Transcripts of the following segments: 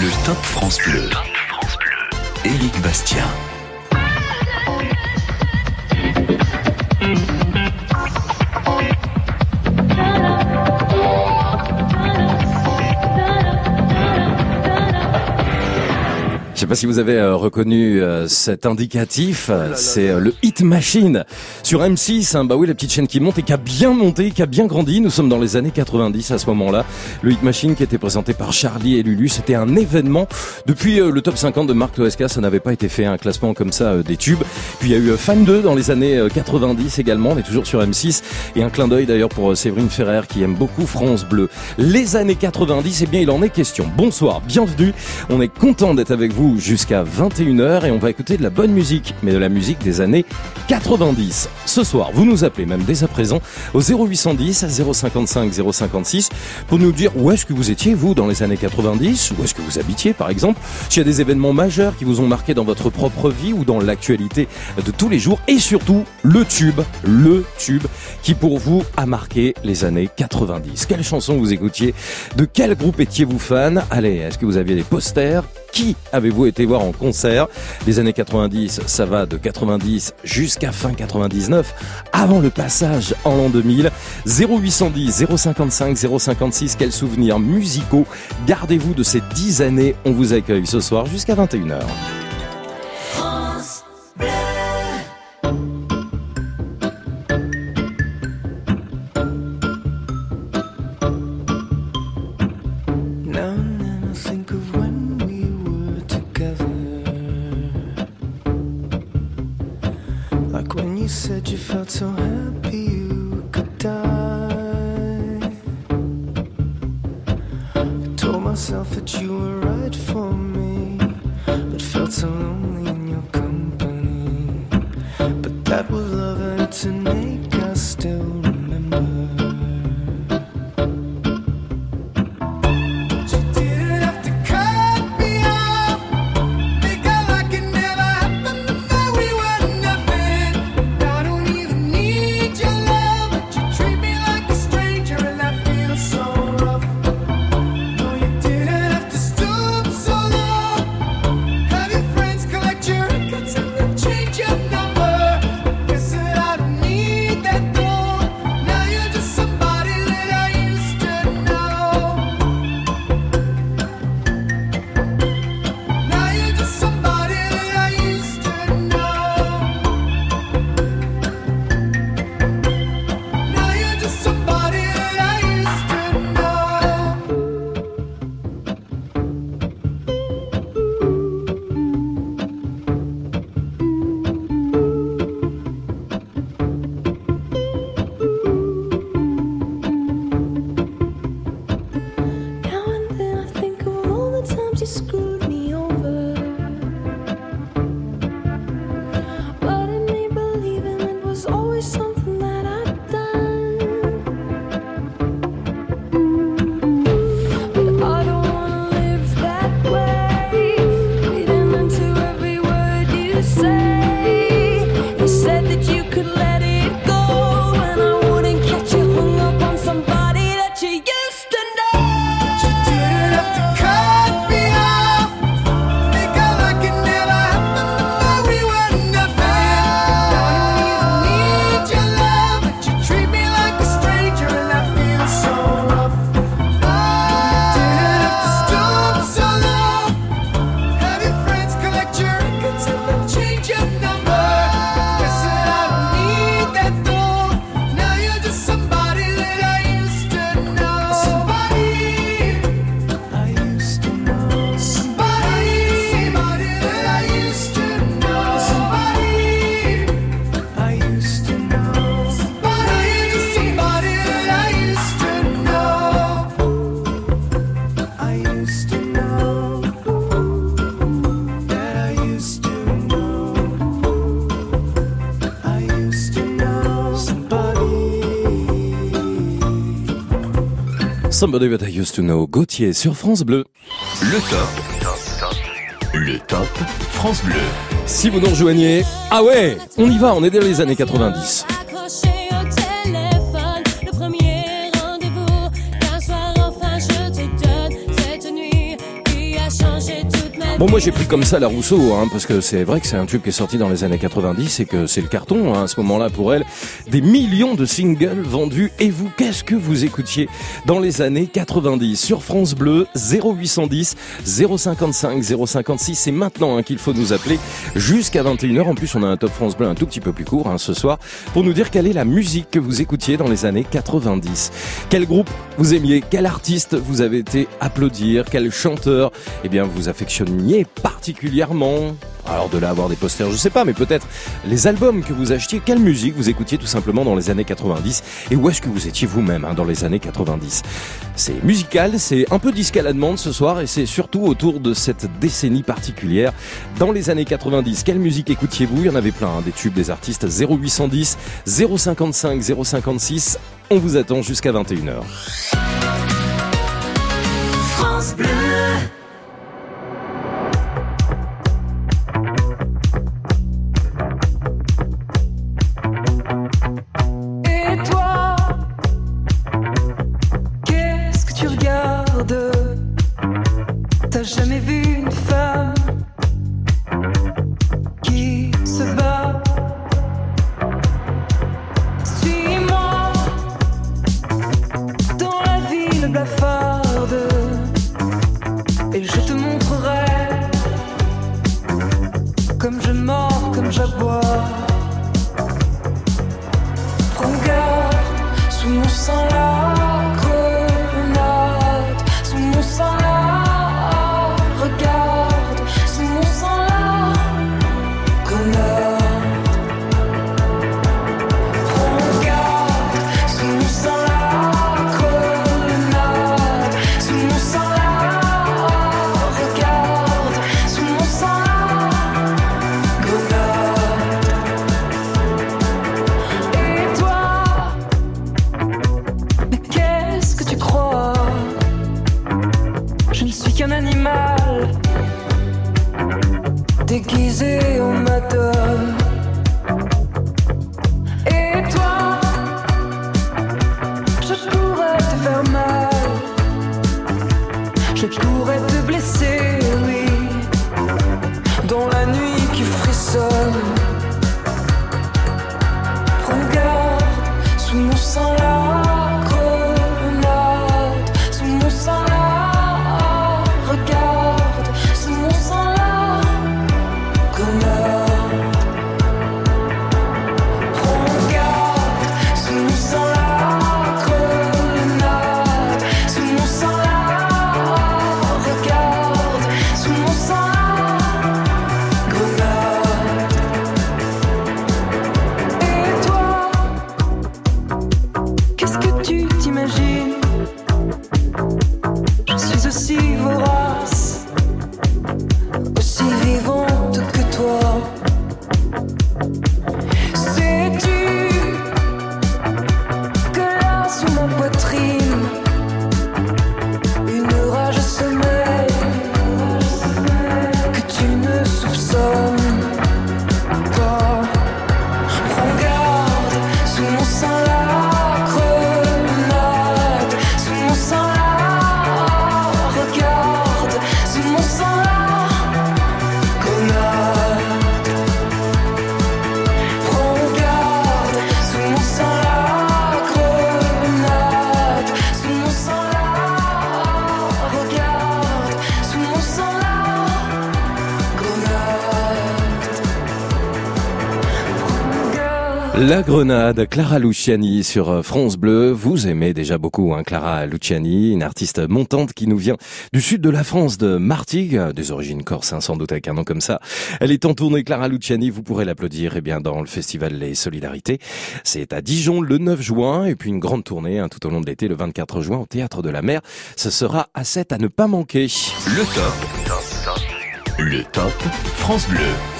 Le Top France Bleu. Éric Bastien. Sais pas si vous avez euh, reconnu euh, cet indicatif, euh, c'est euh, le Hit Machine sur M6. hein. bah oui, la petite chaîne qui monte et qui a bien monté, qui a bien grandi. Nous sommes dans les années 90 à ce moment-là. Le Hit Machine qui était présenté par Charlie et Lulu, c'était un événement. Depuis le top 50 de Marc Toesca, ça n'avait pas été fait un classement comme ça des tubes. Puis il y a eu Fan 2 dans les années euh, 90 également. On est toujours sur M6 et un clin d'œil d'ailleurs pour Séverine Ferrer qui aime beaucoup France Bleu. Les années 90, eh bien il en est question. Bonsoir, bienvenue. On est content d'être avec vous jusqu'à 21h et on va écouter de la bonne musique, mais de la musique des années 90. Ce soir, vous nous appelez même dès à présent au 0810 055 056 pour nous dire où est-ce que vous étiez vous dans les années 90, où est-ce que vous habitiez par exemple, s'il y a des événements majeurs qui vous ont marqué dans votre propre vie ou dans l'actualité de tous les jours et surtout le tube, le tube qui pour vous a marqué les années 90. Quelle chanson vous écoutiez? De quel groupe étiez-vous fan? Allez, est-ce que vous aviez des posters? Qui avez-vous été voir en concert? Les années 90, ça va de 90 jusqu'à fin 99, avant le passage en l'an 2000. 0810 055 056, quels souvenirs musicaux gardez-vous de ces 10 années? On vous accueille ce soir jusqu'à 21h. When you said you felt so happy you could die. I told myself that you were right for me, but felt so lonely somebody. That I used to know, Gauthier sur France Bleu. Le top. Le top France Bleu. Si vous nous rejoignez, ah ouais, on y va, on est dans les années 90. Bon, moi j'ai pris comme ça la Rousseau, hein, parce que c'est vrai que c'est un tube qui est sorti dans les années 90 et que c'est le carton hein, à ce moment-là pour elle. Des millions de singles vendus. Et vous, qu'est-ce que vous écoutiez dans les années 90 Sur France Bleu, 0810 055 056. C'est maintenant hein, qu'il faut nous appeler jusqu'à 21h. En plus, on a un top France Bleu un tout petit peu plus court hein, ce soir pour nous dire quelle est la musique que vous écoutiez dans les années 90. Quel groupe vous aimiez? Quel artiste vous avez été applaudir? Quel chanteur eh bien, vous affectionniez? Particulièrement alors de là avoir des posters, je sais pas, mais peut-être les albums que vous achetiez, quelle musique vous écoutiez tout simplement dans les années 90 et où est-ce que vous étiez vous-même hein, dans les années 90 C'est musical, c'est un peu disque à la demande ce soir et c'est surtout autour de cette décennie particulière. Dans les années 90, quelle musique écoutiez-vous? Il y en avait plein, hein, des tubes, des artistes 0810, 055, 056. On vous attend jusqu'à 21h. France. Déguisé en La Grenade, Clara Luciani sur euh, France Bleu. Vous aimez déjà beaucoup hein, Clara Luciani, une artiste montante qui nous vient du sud de la France, de Martigues, des origines corses, hein, sans doute avec un nom comme ça. Elle est en tournée, Clara Luciani, vous pourrez l'applaudir eh bien dans le festival Les Solidarités. C'est à Dijon le 9 juin et puis une grande tournée hein, tout au long de l'été le 24 juin au Théâtre de la Mer. Ce sera à 7 à ne pas manquer. Le top. Le top France Bleu.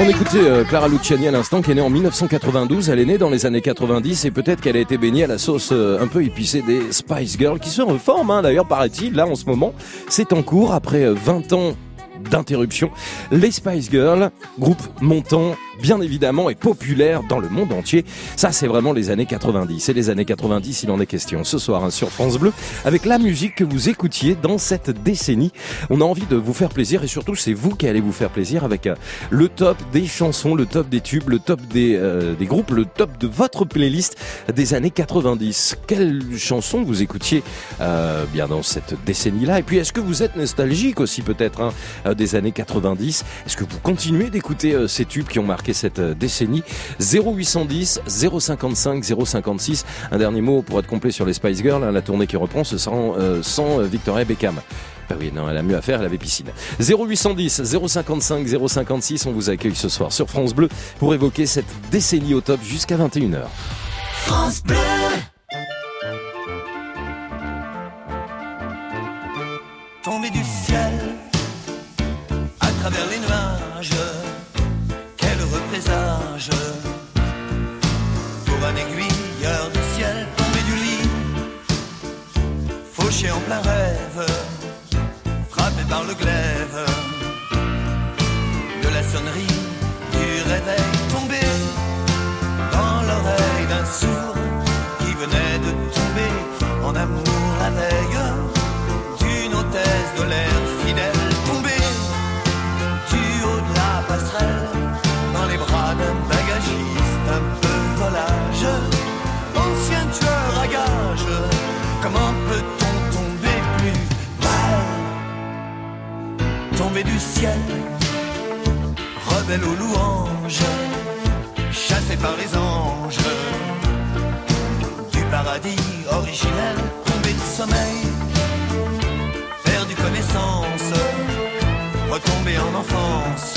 On écoutait euh, Clara Luciani à l'instant, qui est née en 1992. Elle est née dans les années 90 et peut-être qu'elle a été baignée à la sauce euh, un peu épicée des Spice Girls, qui se reforment hein, d'ailleurs, paraît-il, là en ce moment. C'est en cours après euh, 20 ans d'interruption. Les Spice Girls, groupe montant bien évidemment, et populaire dans le monde entier. Ça, c'est vraiment les années 90. Et les années 90, il en est question ce soir hein, sur France Bleu, avec la musique que vous écoutiez dans cette décennie. On a envie de vous faire plaisir, et surtout, c'est vous qui allez vous faire plaisir avec euh, le top des chansons, le top des tubes, le top des, euh, des groupes, le top de votre playlist des années 90. Quelles chansons vous écoutiez euh, bien dans cette décennie-là? Et puis, est-ce que vous êtes nostalgique aussi peut-être hein, des années 90 Est-ce que vous continuez d'écouter euh, ces tubes qui ont marqué cette euh, décennie? 0810 055 056. Un dernier mot pour être complet sur les Spice Girls, hein, la tournée qui reprend, ce sera euh, sans euh, Victoria Beckham. Bah oui, non, elle a mieux à faire, elle avait piscine. 0810 055 056, on vous accueille ce soir sur France Bleu pour évoquer cette décennie au top jusqu'à 21h. tombé du fauché en plein rêve, frappé par le glaive du ciel rebelle aux louanges chassé par les anges. Du paradis originel tombé de sommeil perdu connaissance, retombé en enfance,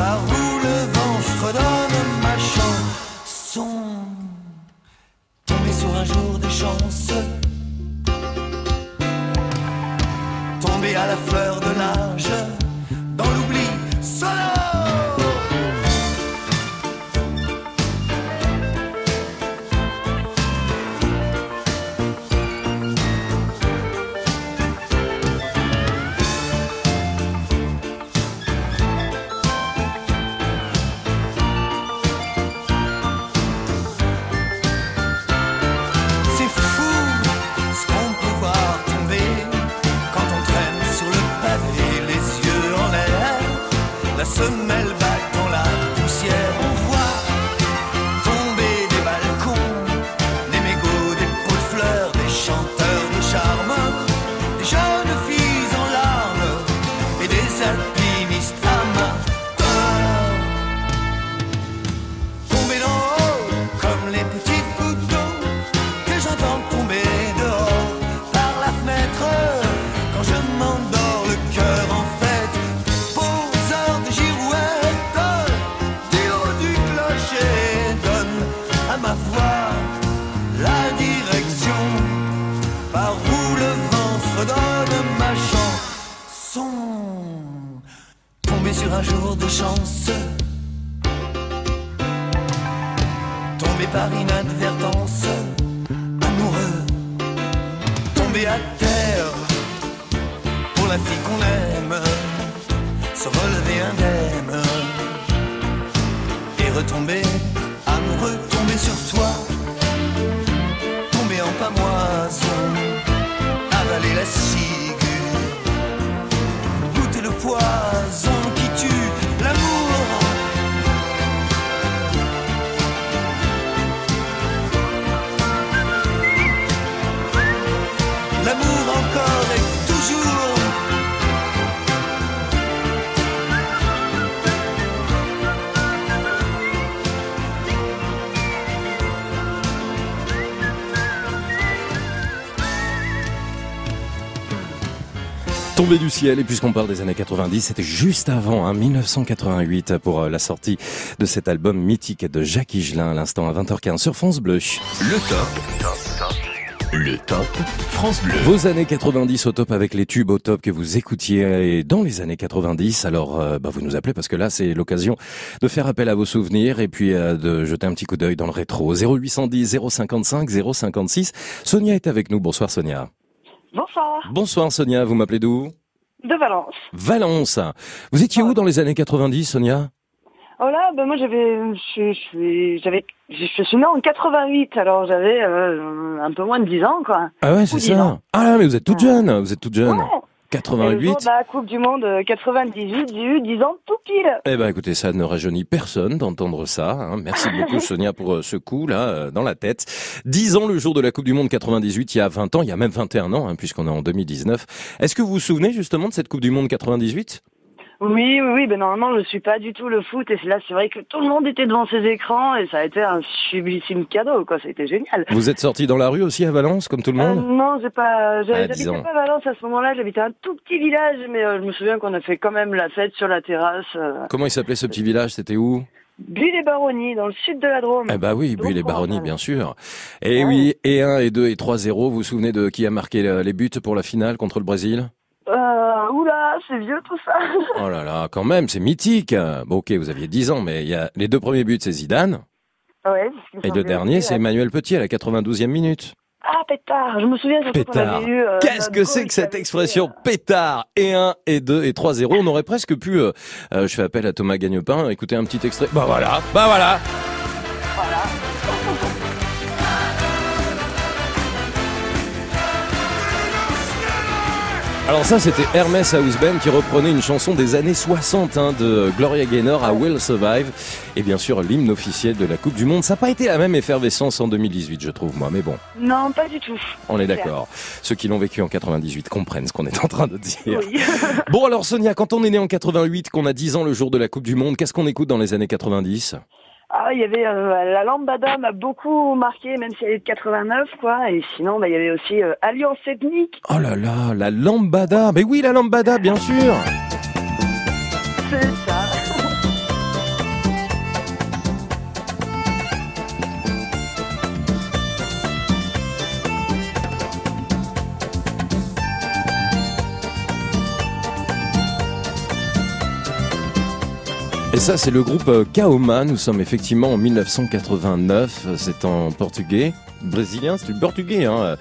par où le vent fredonne ma chanson. Tombé sur un jour de chance, tombé à la fleur de l'âge, Tombé du ciel, et puisqu'on parle des années 90, c'était juste avant, hein, 1988, pour euh, la sortie de cet album mythique de Jacques Higelin, à l'instant à 20h15 sur France Bleu. Le top. Le top France Bleu. Vos années 90 au top avec les tubes au top que vous écoutiez dans les années 90. Alors, euh, bah, vous nous appelez parce que là, c'est l'occasion de faire appel à vos souvenirs et puis euh, de jeter un petit coup d'œil dans le rétro. 0810 055 056. Sonia est avec nous. Bonsoir Sonia. Bonsoir, Bonsoir Sonia, vous m'appelez d'où? De Valence. Valence. Vous étiez où dans les années 90, Sonia? Oh là, ben moi j'avais, je, je suis, j'avais, je, je suis née en 88, alors j'avais euh, un peu moins de 10 ans quoi. Ah ouais, c'est ça. ans. Ah là, mais vous êtes toute jeune. Vous êtes toute jeune. Ouais. Et le 88. jour de la Coupe du Monde euh, 98, j'ai eu 10 ans tout pile. Eh ben écoutez, ça ne rajeunit personne d'entendre ça. hein. Merci beaucoup Sonia pour euh, ce coup là euh, dans la tête. 10 ans le jour de la Coupe du Monde 98, il y a 20 ans, il y a même 21 ans hein, puisqu'on est en 2019. Est-ce que vous vous souvenez justement de cette Coupe du Monde 98 Oui, oui, oui, ben normalement je suis pas du tout le foot et là c'est vrai que tout le monde était devant ses écrans et ça a été un sublissime cadeau quoi, ça a été génial. Vous êtes sorti dans la rue aussi à Valence comme tout le Euh, monde non, j'ai pas, Ah, j'ai- 10 j'habitais ans. pas à Valence à ce moment-là, j'habitais un tout petit village, mais euh, je me souviens qu'on a fait quand même la fête sur la terrasse. Euh, Comment il s'appelait ce petit village C'était où? Bulle et Baronnie, dans le sud de la Drôme. Eh ben oui, Donc, Bulle et voilà. Baronnie bien sûr. Et Ouais. oui, et 1 et 2 et 3-0, vous vous souvenez de qui a marqué euh, les buts pour la finale contre le Brésil? Euh, oula, c'est vieux tout ça. Oh là là, quand même, c'est mythique. Bon OK, vous aviez 10 ans mais il y a les deux premiers buts c'est Zidane ouais, et le dernier c'est. Emmanuel Petit à la 92e minute. Ah, pétard, je me souviens surtout Pétard. eu... euh, Qu'est-ce que c'est que cette expression euh, pétard et 1 et 2 et 3 0 On aurait presque pu euh, euh, je fais appel à Thomas Gagnepin, écouter un petit extrait. Bah voilà, bah voilà. Alors ça c'était Hermès House Band qui reprenait une chanson des années 60 hein, de Gloria Gaynor à Will Survive et bien sûr l'hymne officiel de la Coupe du Monde. Ça n'a pas été la même effervescence en 2018 je trouve moi mais bon. Non, pas du tout. On est d'accord. Ceux qui l'ont vécu en 98 comprennent ce qu'on est en train de dire. Oui. Bon alors Sonia, quand on est né en 88, qu'on a 10 ans le jour de la Coupe du Monde, qu'est-ce qu'on écoute dans les années 90 Ah, il y avait euh, la lambada m'a beaucoup marqué, même si elle est de 89, quoi. Et sinon, bah, il y avait aussi euh, Alliance ethnique. Oh là là, la lambada. Mais oui, la lambada, bien sûr. C'est ça. Ça, c'est le groupe euh, Kaoma. Nous sommes effectivement en 1989. C'est en portugais. Brésilien, c'est du portugais, hein.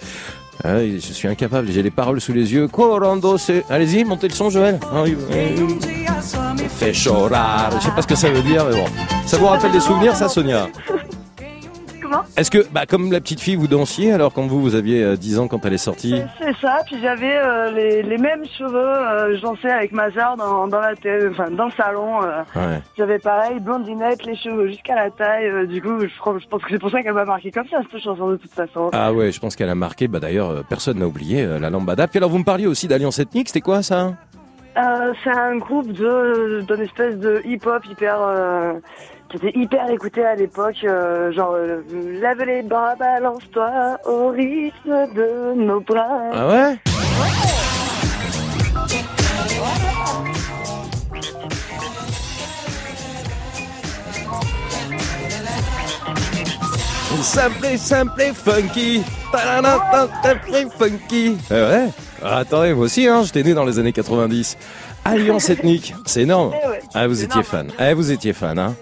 Euh, je suis incapable, j'ai les paroles sous les yeux. Corando, c'est... Allez-y, montez le son, Joël. Ah. Fait chorar. Je sais pas ce que ça veut dire, mais bon. Ça vous rappelle des souvenirs, ça, Sonia? Comment Est-ce que, bah, comme la petite fille, vous dansiez alors quand vous, vous aviez euh, 10 ans quand elle est sortie? C'est ça. Puis j'avais euh, les, les mêmes cheveux. Euh, je dansais avec ma sœur dans, dans la télé, enfin dans le salon. euh, Ouais. J'avais pareil, blondinette, les cheveux jusqu'à la taille. du coup, je, pense que c'est pour ça qu'elle m'a marqué comme ça cette chanson de toute façon. Ah ouais, je pense qu'elle a marqué. Bah d'ailleurs, personne n'a oublié la lambada. Puis alors, vous me parliez aussi d'Alliance Ethnique. C'était quoi ça? C'est un groupe d'une espèce de hip-hop hyper était hyper écouté à l'époque, euh, genre euh, lève les bras, balance-toi au rythme de nos bras. Ah ouais? Simple, simple et funky. Ta-da-da-da, Simple et funky. Eh ouais? Ah, attendez, moi aussi, hein, j'étais né dans les années 90. Alliance ethnique, c'est énorme. Eh ouais, Ah, vous étiez énorme. fan. Eh, vous étiez fan, hein.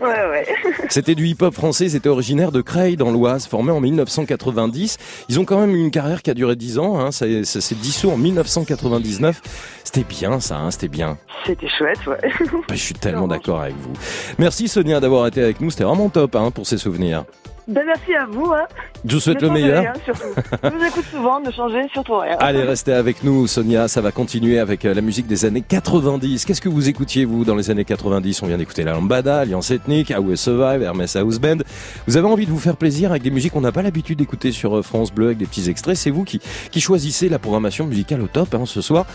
Ouais, ouais. C'était du hip-hop français, c'était originaire de Creil dans l'Oise, formé en 1990. Ils ont quand même une carrière qui a duré 10 ans, hein. ça, ça s'est dissous en 1999. C'était bien ça, hein, c'était bien. C'était chouette, ouais. Bah, je suis tellement d'accord avec vous. Merci Sonia d'avoir été avec nous, c'était vraiment top hein, pour ces souvenirs. Ben, merci à vous. Hein. Je vous souhaite Ne le meilleur. rien. Je vous écoute souvent, ne changez surtout rien. Allez, restez avec nous, Sonia. Ça va continuer avec euh, la musique des années 90. Qu'est-ce que vous écoutiez, vous, dans les années 90 On vient d'écouter la Lambada, Alliance Ethnique, How We Survive, Hermès House Band. Vous avez envie de vous faire plaisir avec des musiques qu'on n'a pas l'habitude d'écouter sur euh, France Bleu, avec des petits extraits. C'est vous qui, qui choisissez la programmation musicale au top hein, ce soir.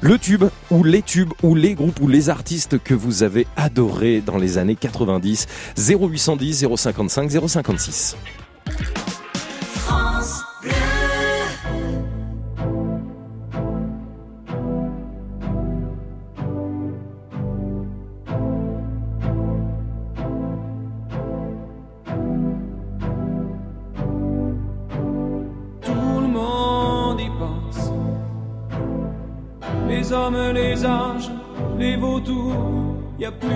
Le tube, ou les tubes, ou les groupes, ou les artistes que vous avez adorés dans les années 90. 0810 055 056. Matisse. France Bleu. les hommes, les anges, les vautours, y a plus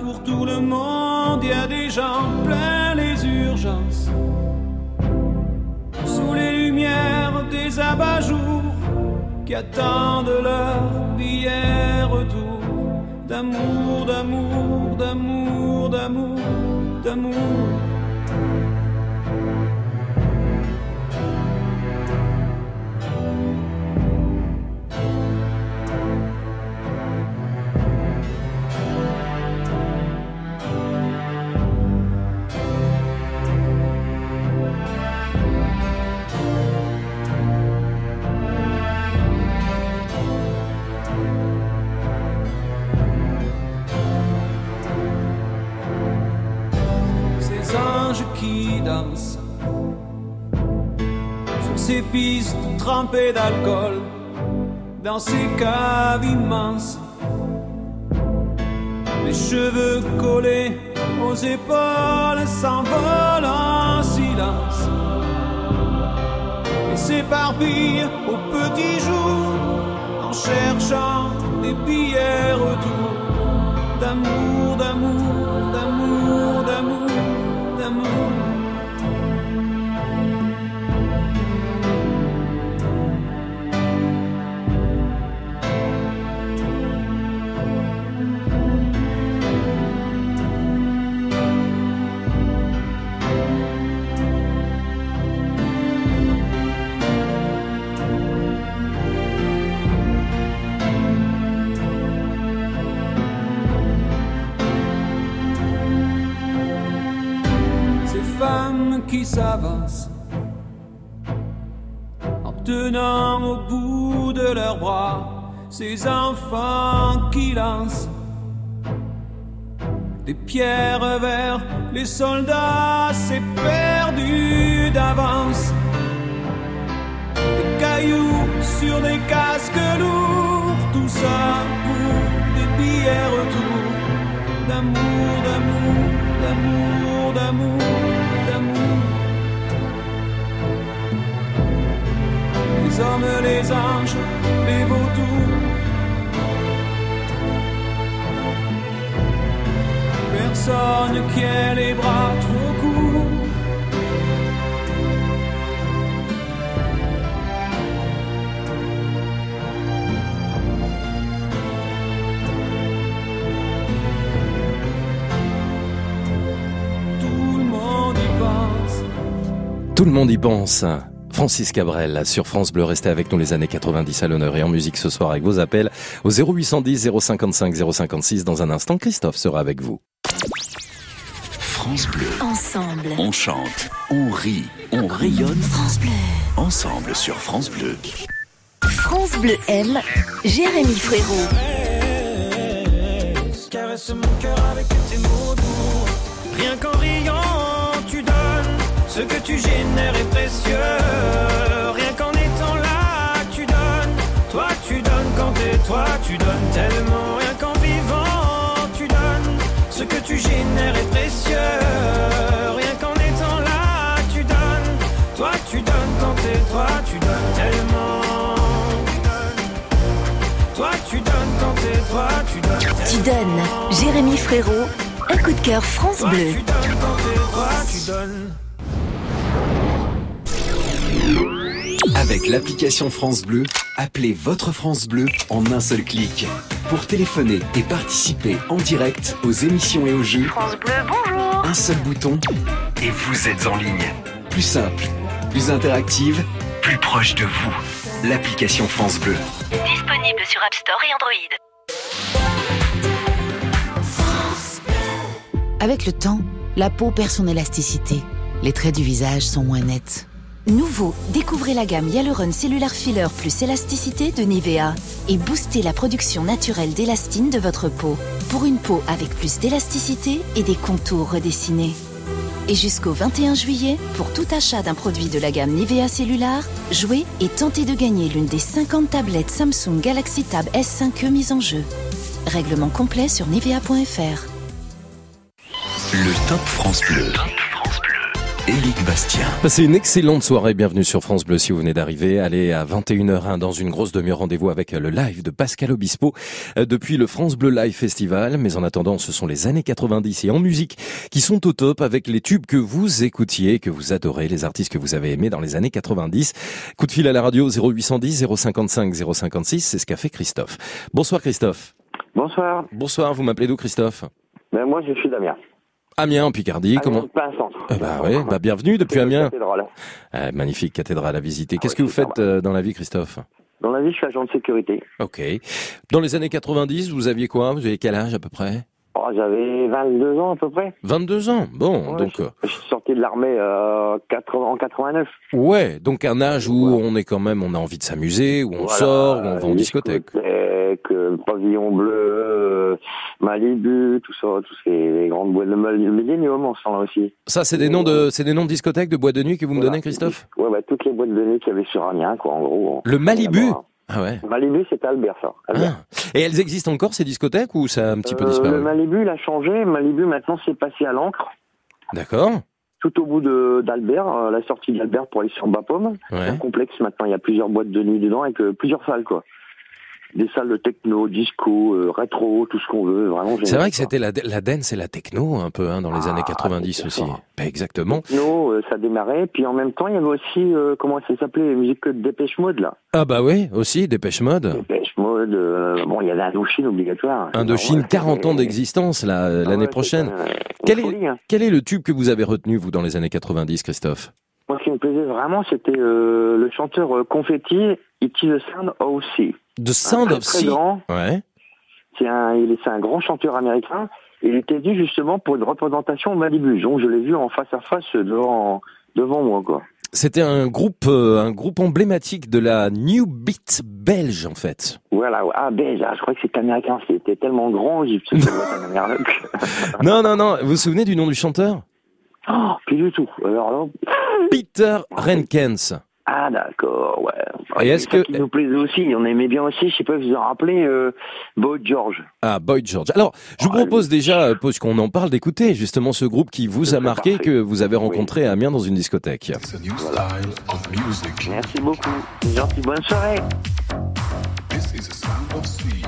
pour tout le monde, il y a des gens plein les urgences. Sous les lumières des abat-jours qui attendent leur billet retour. D'amour, d'amour, d'amour, d'amour, d'amour. Qui dansent sur ces pistes trempées d'alcool, dans ces caves immenses, les cheveux collés aux épaules s'envolent en silence et s'éparpillent au petit jour en cherchant des billets retour d'amour, qui s'avancent en tenant au bout de leurs bras ces enfants qui lancent des pierres vers les soldats, c'est perdu d'avance. Des cailloux sur des casques lourds, tout ça pour des billets retour d'amour, d'amour, d'amour, d'amour, d'amour. Les hommes, les anges, les vautours. Personne qui ait les bras trop courts. Tout le monde y pense. Francis Cabrel sur France Bleu, restez avec nous les années 90 à l'honneur et en musique ce soir avec vos appels au 0810 055 056. Dans un instant, Christophe sera avec vous. France Bleu. Ensemble. On chante, on rit, on rayonne. France Bleu. Ensemble sur France Bleu. France Bleu aime Jérémy Frérot. Caresse mon cœur avec tes mots doux. Rien qu'en riant. Ce que tu génères est précieux. Rien qu'en étant là, tu donnes. Toi, tu donnes quand t'es toi, tu donnes tellement. Rien qu'en vivant, tu donnes. Ce que tu génères est précieux. Rien qu'en étant là, tu donnes. Toi, tu donnes quand t'es toi, tu donnes tellement. Toi, tu donnes quand t'es toi, tu donnes Tu donnes. Jérémy Frérot. Un coup de cœur France Toi, Bleu. tu donnes quand t'es toi, tu donnes. Avec l'application France Bleu, appelez votre France Bleu en un seul clic. Pour téléphoner et participer en direct aux émissions et aux jeux, France Bleu, bonjour un seul bouton et vous êtes en ligne. Plus simple, plus interactive, plus proche de vous. L'application France Bleu. Disponible sur App Store et Android. Avec le temps, la peau perd son élasticité. Les traits du visage sont moins nets. Nouveau, découvrez la gamme Hyaluron Cellular Filler plus élasticité de Nivea et boostez la production naturelle d'élastine de votre peau pour une peau avec plus d'élasticité et des contours redessinés. Et jusqu'au 21 juillet, pour tout achat d'un produit de la gamme Nivea Cellular, jouez et tentez de gagner l'une des 50 tablettes Samsung Galaxy Tab S5e mises en jeu. Règlement complet sur nivea.fr. Le Top France Bleu. Éric Bastien. Passez une excellente soirée, bienvenue sur France Bleu si vous venez d'arriver. Allez à 21h01 dans une grosse demi-heure rendez-vous avec le live de Pascal Obispo euh, depuis le France Bleu Live Festival. Mais en attendant, ce sont les années 90 et en musique qui sont au top avec les tubes que vous écoutiez, que vous adorez, les artistes que vous avez aimés dans les années 90. Coup de fil à la radio 0810 055 056, c'est ce qu'a fait Christophe. Bonsoir Christophe. Bonsoir. Bonsoir, vous m'appelez d'où Christophe? Ben, moi, je suis Damien. Amiens en Picardie, comment Amiens, plein centre. Eh bah ouais, bah bienvenue depuis Amiens. Cathédrale. Euh, magnifique cathédrale à visiter. Qu'est-ce que vous faites euh, dans la vie, Christophe? Dans la vie, je suis agent de sécurité. Ok. Dans les années 90, vous aviez quoi? Vous aviez quel âge à peu près? Oh, j'avais 22 ans à peu près. 22 ans. Bon, Ouais, donc je, euh, je suis sorti de l'armée euh, 80 en 89. ouais, donc un âge où Ouais. on est quand même, on a envie de s'amuser, où on Voilà, sort, où on va en discothèque. discothèque, pavillon bleu, euh, Malibu, tout ça, tous ces grandes boîtes de. Millennium, on sent là aussi. Ça, c'est des noms de, c'est des noms de discothèques, de boîtes de nuit que vous me donnez, Christophe? Ouais, bah, toutes les boîtes de nuit qu'il y avait sur Amiens, quoi, en gros. Le Malibu? Ah ouais. Malibu, c'était Albert, ça. Albert. Ah. Et elles existent encore ces discothèques ou ça a un petit peu Euh, disparu le Malibu, il a changé. Malibu, maintenant, c'est passé à l'encre. D'accord. tout au bout de d'Albert, euh, la sortie d'Albert pour aller sur Bapaume. Ouais. Un complexe maintenant, il y a plusieurs boîtes de nuit dedans avec euh, plusieurs salles quoi. Des salles de techno, disco, euh, rétro, tout ce qu'on veut, vraiment. C'est vrai que c'était la, la dance et la techno un peu hein, dans les Ah, années 90 c'est aussi. Ben, exactement. Techno, euh, ça démarrait, puis en même temps, il y avait aussi euh, comment ça s'appelait, les musiques de Dépêche Mode là. Ah bah oui, aussi Dépêche Mode. Dépêche Mode, bon, il y avait Indochine obligatoire. Indochine, Alors, ouais, 40 ans d'existence là, Ah l'année ouais, prochaine. c'était, une Quel est- folie, hein. Quel est le tube que vous avez retenu vous dans les années 90, Christophe? Moi, ce qui me plaisait vraiment, c'était euh, le chanteur euh, Confetti, It is the Sound of Sea. The Sound très, of très Sea. grand. Ouais. C'est un, il est, c'est un grand chanteur américain. Et il était dit justement pour une représentation au Malibu. Donc je l'ai vu en face à face devant, devant moi, quoi. C'était un groupe, euh, un groupe emblématique de la New Beat belge en fait. Voilà. Ah, belge. Ah, je crois que c'est américain. C'était tellement grand. J'ai un non, non, non. Vous vous souvenez du nom du chanteur? Oh, plus du tout. Alors là, Peter Renkens. ah, d'accord, ouais. Et est-ce que- qui nous plaisait aussi, on aimait bien aussi, je sais pas si vous en rappelez, euh, Boy George. Ah, Boy George. Alors, je vous Ah, propose déjà, euh, puisqu'on en parle, d'écouter justement ce groupe qui vous a marqué, parfait. que vous avez rencontré à Amiens dans une discothèque. Merci beaucoup. C'est gentil, bonne soirée. This is a sound of sea.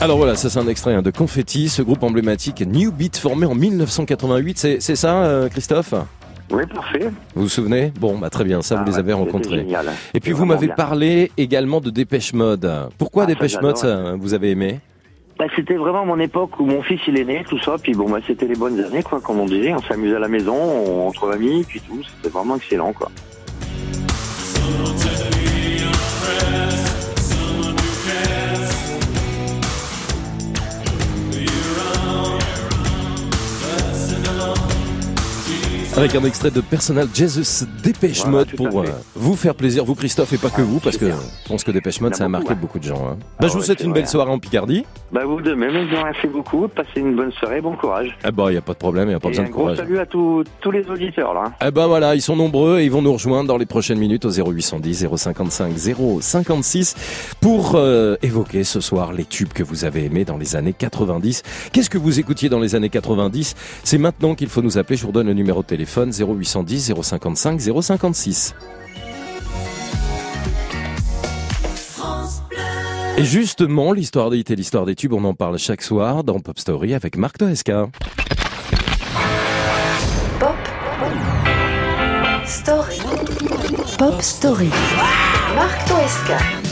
Alors voilà, ça c'est un extrait hein, de Confetti, ce groupe emblématique New Beat formé en 1988. C'est ça, euh, Christophe? Oui, parfait. Vous vous souvenez? Bon, bah très bien, ça vous Ah les avez rencontrés. génial. Et puis vous m'avez parlé également de Dépêche Mode. Pourquoi Ah, Dépêche Mode, ça, vous avez aimé? Bah, c'était vraiment mon époque où mon fils il est né, tout ça, puis bon bah c'était les bonnes années quoi, comme on disait, on s'amusait à la maison, on, entre amis, puis tout, c'était vraiment excellent quoi. Avec un extrait de Personal Jesus Dépêche Voilà, Mode pour euh, vous faire plaisir, vous Christophe et pas que Ah, vous, parce que je pense que Dépêche Mode ça a marqué ouais. beaucoup de gens. hein. Bah, Ah je vous ouais, souhaite une belle soirée en Picardie. Bah vous de même, remercie beaucoup, passez une bonne soirée, bon courage. Ah bah, il n'y a pas de problème, il n'y a pas Et besoin un de gros courage. salut à tous tous les auditeurs là. Eh ben voilà, ils sont nombreux et ils vont nous rejoindre dans les prochaines minutes au 0810 055 056 pour euh, évoquer ce soir les tubes que vous avez aimés dans les années 90. Qu'est-ce que vous écoutiez dans les années 90 C'est maintenant qu'il faut nous appeler. Je vous redonne le numéro de téléphone 0810 055 056. Et justement, l'histoire des et l'histoire des tubes, on en parle chaque soir dans Pop Story avec Marc Toesca. Pop Story. Pop Story. Marc Toesca.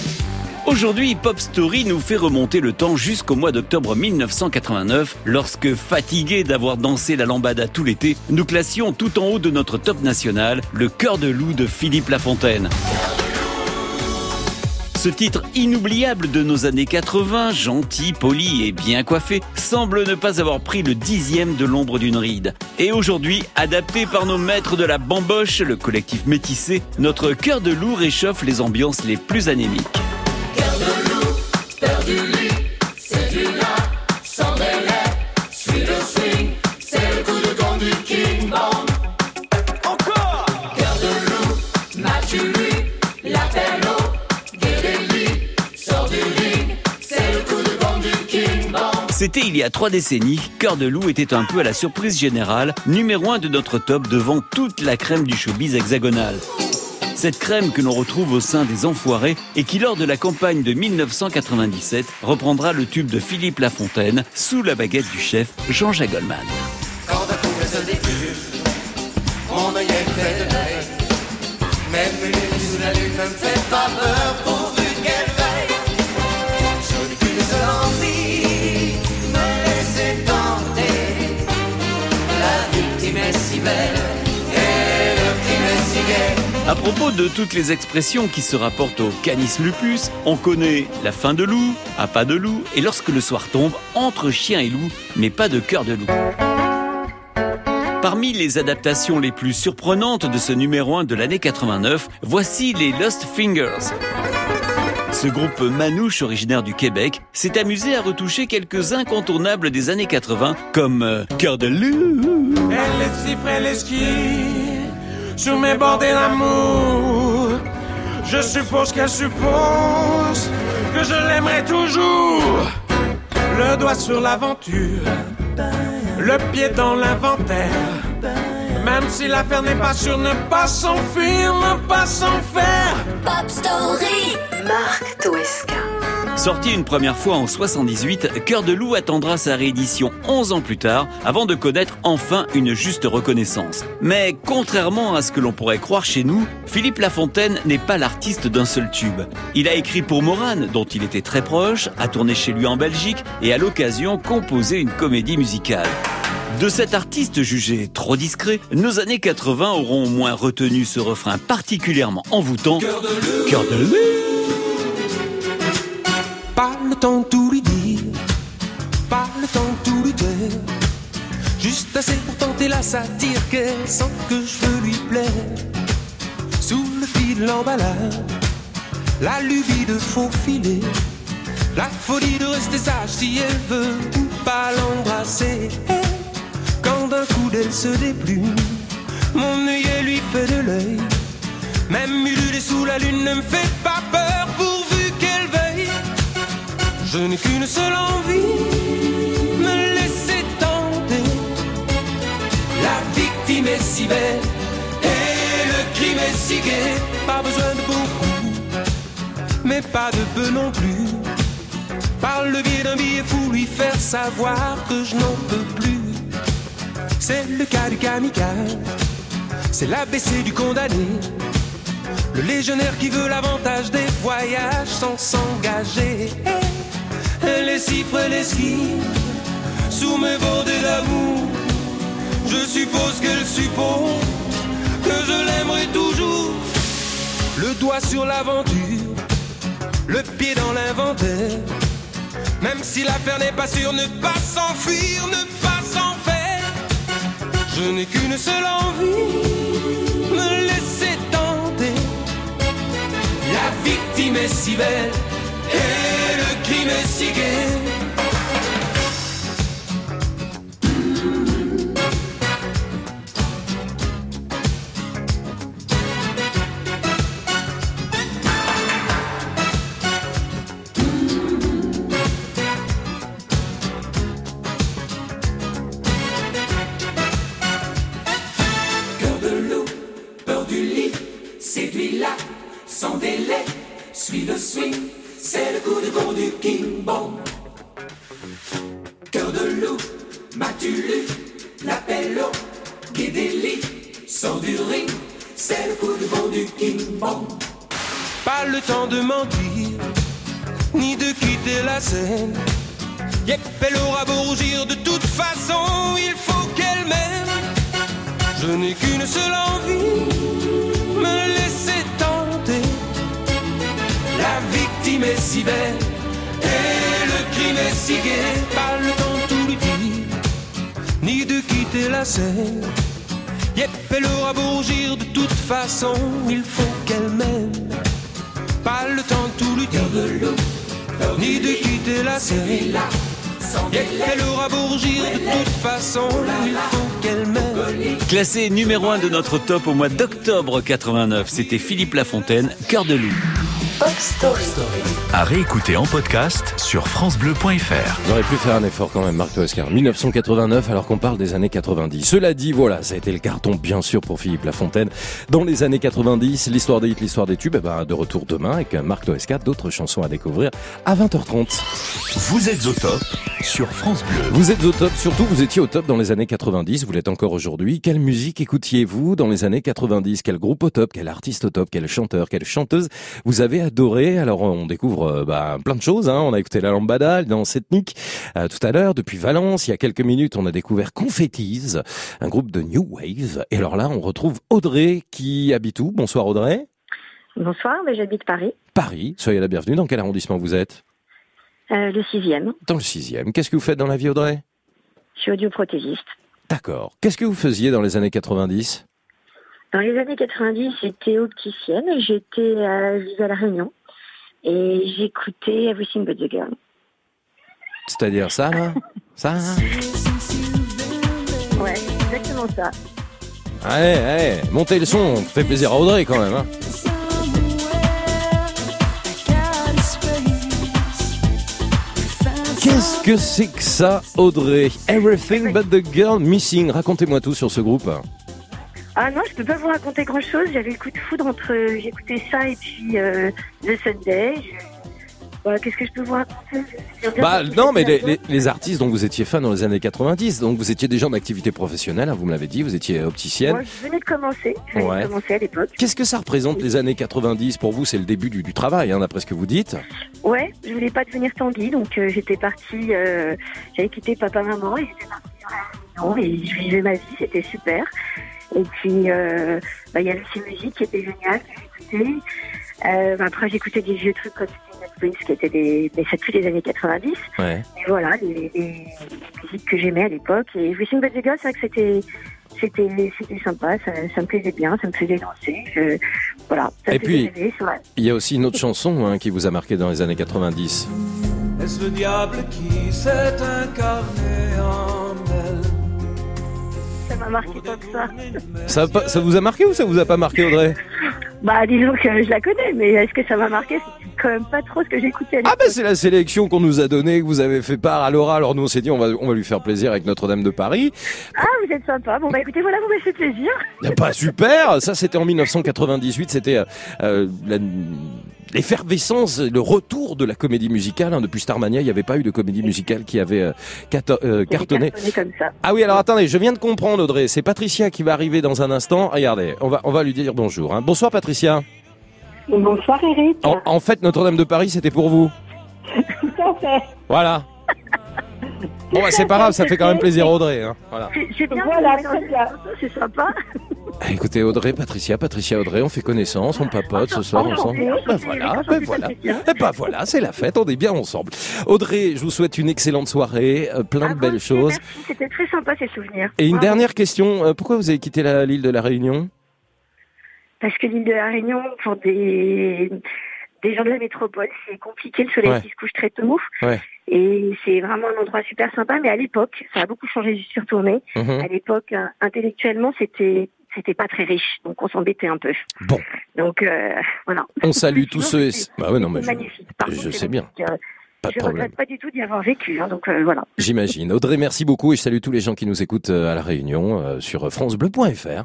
Aujourd'hui, Pop Story nous fait remonter le temps jusqu'au mois d'octobre 1989, lorsque, fatigués d'avoir dansé la lambada tout l'été, nous classions tout en haut de notre top national le cœur de loup de Philippe Lafontaine. Ce titre inoubliable de nos années 80, gentil, poli et bien coiffé, semble ne pas avoir pris le dixième de l'ombre d'une ride. Et aujourd'hui, adapté par nos maîtres de la bamboche, le collectif métissé, notre cœur de loup réchauffe les ambiances les plus anémiques. Cœur de loup, perdu lui, c'est du là, sans délai, suis le swing, c'est le coup de gong du King Bong. Encore Cœur de loup, m'as-tu lui, l'appel au Guédéli, sors du ring, c'est le coup de gong du King Bong. C'était il y a trois décennies, Cœur de Loup était un peu à la surprise générale, numéro un de notre top devant toute la crème du showbiz hexagonal. Cette crème que l'on retrouve au sein des Enfoirés et qui, lors de la campagne de 1997, reprendra le tube de Philippe Lafontaine sous la baguette du chef Jean-Jacques Goldman. À propos de toutes les expressions qui se rapportent au canis lupus, on connaît la fin de loup, à pas de loup, et lorsque le soir tombe, entre chien et loup, mais pas de cœur de loup. Parmi les adaptations les plus surprenantes de ce numéro 1 de l'année 89, voici les Lost Fingers. Ce groupe manouche originaire du Québec s'est amusé à retoucher quelques incontournables des années 80 comme euh, Cœur de loup. Elle sur mes bordées d'amour. Je suppose qu'elle suppose que je l'aimerai toujours. Le doigt sur l'aventure, le pied dans l'inventaire. Même si l'affaire n'est pas sûre, ne pas s'enfuir, ne pas s'en faire. Pop Story Marc Toesca. Sorti une première fois en 78, Cœur de loup attendra sa réédition 11 ans plus tard avant de connaître enfin une juste reconnaissance. Mais contrairement à ce que l'on pourrait croire chez nous, Philippe Lafontaine n'est pas l'artiste d'un seul tube. Il a écrit pour Morane, dont il était très proche, a tourné chez lui en Belgique et à l'occasion composé une comédie musicale. De cet artiste jugé trop discret, nos années 80 auront au moins retenu ce refrain particulièrement envoûtant. Cœur de loup. Le temps de tout lui dire, pas le temps tout lui dire. Juste assez pour tenter la satire qu'elle sent que je veux lui plaire. Sous le fil de l'emballage, la lubie de faufiler, la folie de rester sage si elle veut ou pas l'embrasser. Quand d'un coup d'elle se déplume, mon œillet lui fait de l'œil. Même ululé sous la lune ne me fait pas peur. Je n'ai qu'une seule envie, me laisser tenter. La victime est si belle et le crime est si gai. Pas besoin de beaucoup, mais pas de peu non plus. Par le biais d'un billet fou, lui faire savoir que je n'en peux plus. C'est le cas du kamikaze, c'est l'ABC du condamné. Le légionnaire qui veut l'avantage des voyages sans s'engager. Est si fréléskine sous mes bordées d'amour. Je suppose qu'elle suppose que je l'aimerai toujours. Le doigt sur l'aventure, le pied dans l'inventaire. Même si l'affaire n'est pas sûre, ne pas s'enfuir, ne pas s'en faire. Je n'ai qu'une seule envie, me laisser tenter. La victime est si belle et le crime façon, il faut qu'elle m'aime. Pas le temps de tout lui dire, ni de quitter la scène. Yep, elle aura beau rougir de toute façon, il faut qu'elle m'aime. Classé numéro 1 de notre top au mois d'octobre 89, c'était Philippe Lafontaine, Cœur de loup. À réécouter en podcast sur FranceBleu.fr. Vous auriez pu faire un effort quand même, Marc Toscar. 1989, alors qu'on parle des années 90. Cela dit, voilà, ça a été le carton, bien sûr, pour Philippe Lafontaine. Dans les années 90, l'histoire des hits, l'histoire des tubes, eh ben, de retour demain avec Marc Toesca, d'autres chansons à découvrir à 20h30. Vous êtes au top sur France Bleu. Vous êtes au top, surtout vous étiez au top dans les années 90, vous l'êtes encore aujourd'hui. Quelle musique écoutiez-vous dans les années 90 Quel groupe au top? Quel artiste au top? Quel chanteur? Quelle chanteuse vous avez adoré Alors on découvre euh, bah, plein de choses. Hein. On a écouté La Lambada, dans ethnique euh, tout à l'heure. Depuis Valence, il y a quelques minutes, on a découvert Confettis, un groupe de New Wave. Et alors là, on retrouve Audrey qui habite où? Bonsoir Audrey. Bonsoir, mais j'habite Paris, Paris, soyez la bienvenue. Dans quel arrondissement vous êtes? Euh, le sixième. Dans le sixième. Qu'est-ce que vous faites dans la vie Audrey? Je suis audioprothésiste. D'accord. Qu'est-ce que vous faisiez dans les années 90 Dans les années 90, j'étais opticienne, j'étais euh, je vivais à La Réunion et j'écoutais Everything But The Girl. C'est-à-dire ça, là? Ça hein? Ouais, exactement ça. Ouais, ouais, montez le son, fait plaisir à Audrey quand même. Hein. Qu'est-ce que c'est que ça, Audrey? Everything but the girl missing. Racontez-moi tout sur ce groupe. Ah non, je peux pas vous raconter grand-chose. J'avais le coup de foudre entre j'écoutais ça et puis euh, The Sunday. Voilà, Qu'est-ce que je peux vous raconter? Bah non, mais les, les- les artistes dont vous étiez fan dans les années 90, donc vous étiez déjà en activité professionnelle, hein, vous me l'avez dit, vous étiez opticienne. Moi, je venais de commencer. Je venais Ouais. de commencer à l'époque. Qu'est-ce que ça représente les années 90 pour vous C'est le début du, du travail, hein, d'après ce que vous dites. Ouais, je voulais pas devenir Tanguy, donc euh, j'étais partie, euh, j'avais quitté papa maman et j'étais partie sur la et je vivais ma vie, c'était super. Et puis euh, bah, il y avait ces musiques qui étaient géniales, que j'écoutais. Euh, bah, après j'écoutais des vieux trucs comme Prince qui étaient des, mais c'est depuis les années 90. Ouais. Mais voilà, les, les musiques que j'aimais à l'époque. Et Everything But The Girl, c'est vrai que c'était c'était c'était sympa, ça, ça me plaisait bien, ça me faisait danser. Je, voilà, ça Et puis-. Il y a aussi une autre chanson hein, qui vous a marqué dans les années 90. Est-ce le diable qui s'est incarné en Ça m'a marqué comme ça. Ça, a pas- ça vous a marqué ou ça vous a pas marqué, Audrey Bah, disons que je la connais, mais est-ce que ça m'a marqué? C'est quand même pas trop ce que j'écoutais à Ah l'époque. bah c'est la sélection qu'on nous a donnée, que vous avez fait part à Laura. Alors nous on s'est dit on va, on va lui faire plaisir avec Notre-Dame de Paris. Ah, vous êtes sympa. Bon, bah écoutez, voilà, vous m'avez fait plaisir. Y a pas super, ça c'était en 1998, c'était euh, euh, la- l'effervescence, le retour de la comédie musicale. hein. Depuis Starmania, il n'y avait pas eu de comédie musicale qui avait euh, euh, cartonné. Cartonné comme ça. Ah oui, alors attendez, je viens de comprendre, Audrey. C'est Patricia qui va arriver dans un instant. Regardez, on va, on va lui dire bonjour. hein. Bonsoir, Patricia. Bonsoir, Eric. En, en fait, Notre-Dame de Paris, c'était pour vous. Tout à fait. Voilà. Bon, bah, c'est pas grave, ça fait quand même plaisir, Audrey. hein. Voilà. C'est- bien. Voilà. C'est sympa. Ah, Écoutez, Audrey, Patricia, Patricia, Audrey, on fait connaissance, on papote ce soir ensemble. Ben voilà, ben voilà. Eh ben voilà, c'est la fête, on est bien ensemble. Audrey, je vous souhaite une excellente soirée, euh, plein de belles choses. C'était très sympa ces souvenirs. Et une dernière question, euh, pourquoi vous avez quitté l'île de la Réunion? Parce que l'île de la Réunion, pour des, des gens de la métropole, c'est compliqué. Le soleil qui se couche très tôt. Ouais. Et c'est vraiment un endroit super sympa. Mais à l'époque, ça a beaucoup changé, je suis retournée. Mhm. À l'époque, euh, intellectuellement, c'était c'était pas très riche. Donc on s'embêtait un peu. Bon. Donc euh, voilà. On salue tous ceux et... c'est- Bah ouais, non, mais je, magnifique. Je contre, sais bien. Euh, pas de je problème. regrette pas du tout d'y avoir vécu. hein. donc euh, voilà. J'imagine. Audrey, merci beaucoup et je salue tous les gens qui nous écoutent à la Réunion euh, sur francebleu.fr.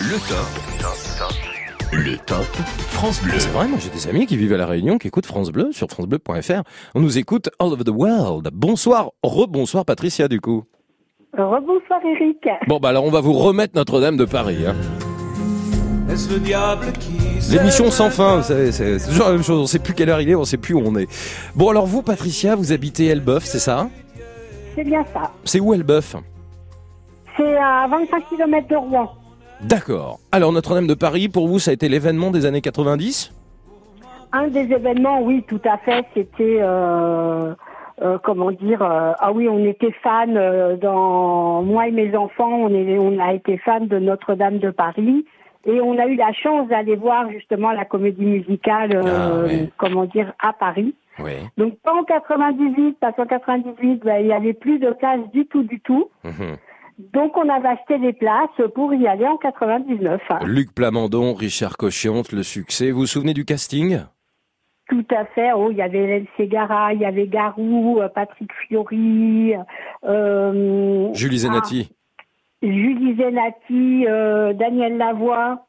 Le top. Le top France Bleu. C'est vrai, moi j'ai des amis qui vivent à la Réunion, qui écoutent France Bleu sur francebleu.fr. On nous écoute all over the world. Bonsoir, rebonsoir Patricia du coup. Rebonsoir Eric. Bon bah alors on va vous remettre Notre-Dame de Paris. hein. Est-ce le diable qui s'est L'émission sans fin, vous savez, c'est c'est toujours la même chose. On sait plus quelle heure il est, on sait plus où on est. Bon alors vous Patricia, vous habitez Elbeuf, c'est ça C'est bien ça. C'est où Elbeuf? C'est à 25 km de Rouen. D'accord. Alors Notre-Dame de Paris, pour vous, ça a été l'événement des années 90 un des événements, oui, tout à fait, c'était euh, euh, comment dire euh, Ah oui, on était fan euh, dans moi et mes enfants, on est, on a été fan de Notre-Dame de Paris. Et on a eu la chance d'aller voir justement la comédie musicale, Ah, comment dire, à Paris. Oui. Donc pas en 98, parce qu'en 98, ben, il y avait plus de places du tout, du tout. Mhm. Donc on avait acheté des places pour y aller en 99. hein. Luc Plamondon, Richard Cochiante, le succès. Vous vous souvenez du casting? Tout à fait. Oh, il y avait Hélène Ségara, il y avait Garou, euh, Patrick Fiori, euh, Julie Zenati. ah, Julie Zenati, euh, Daniel Lavoie.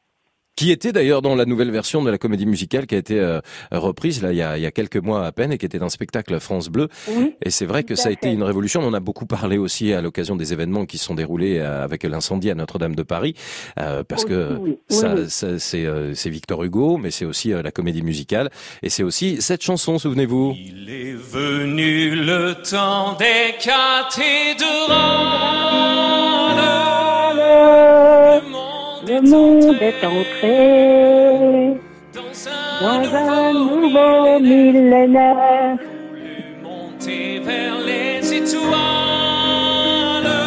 Qui était d'ailleurs dans la nouvelle version de la comédie musicale qui a été euh, reprise là il y, a, il y a quelques mois à peine et qui était un spectacle France Bleu. Oui, Et c'est vrai que ça a été une révolution. On en a beaucoup parlé aussi à l'occasion des événements qui se sont déroulés euh, avec l'incendie à Notre-Dame de Paris, euh, parce Aussi, que oui. ça, ça- c'est euh, c'est Victor Hugo, mais c'est aussi euh, la comédie musicale et c'est aussi cette chanson. Souvenez-vous. Il est venu le temps des cathédrales. Le monde est entré dans un nouveau millénaire. Monter vers les étoiles.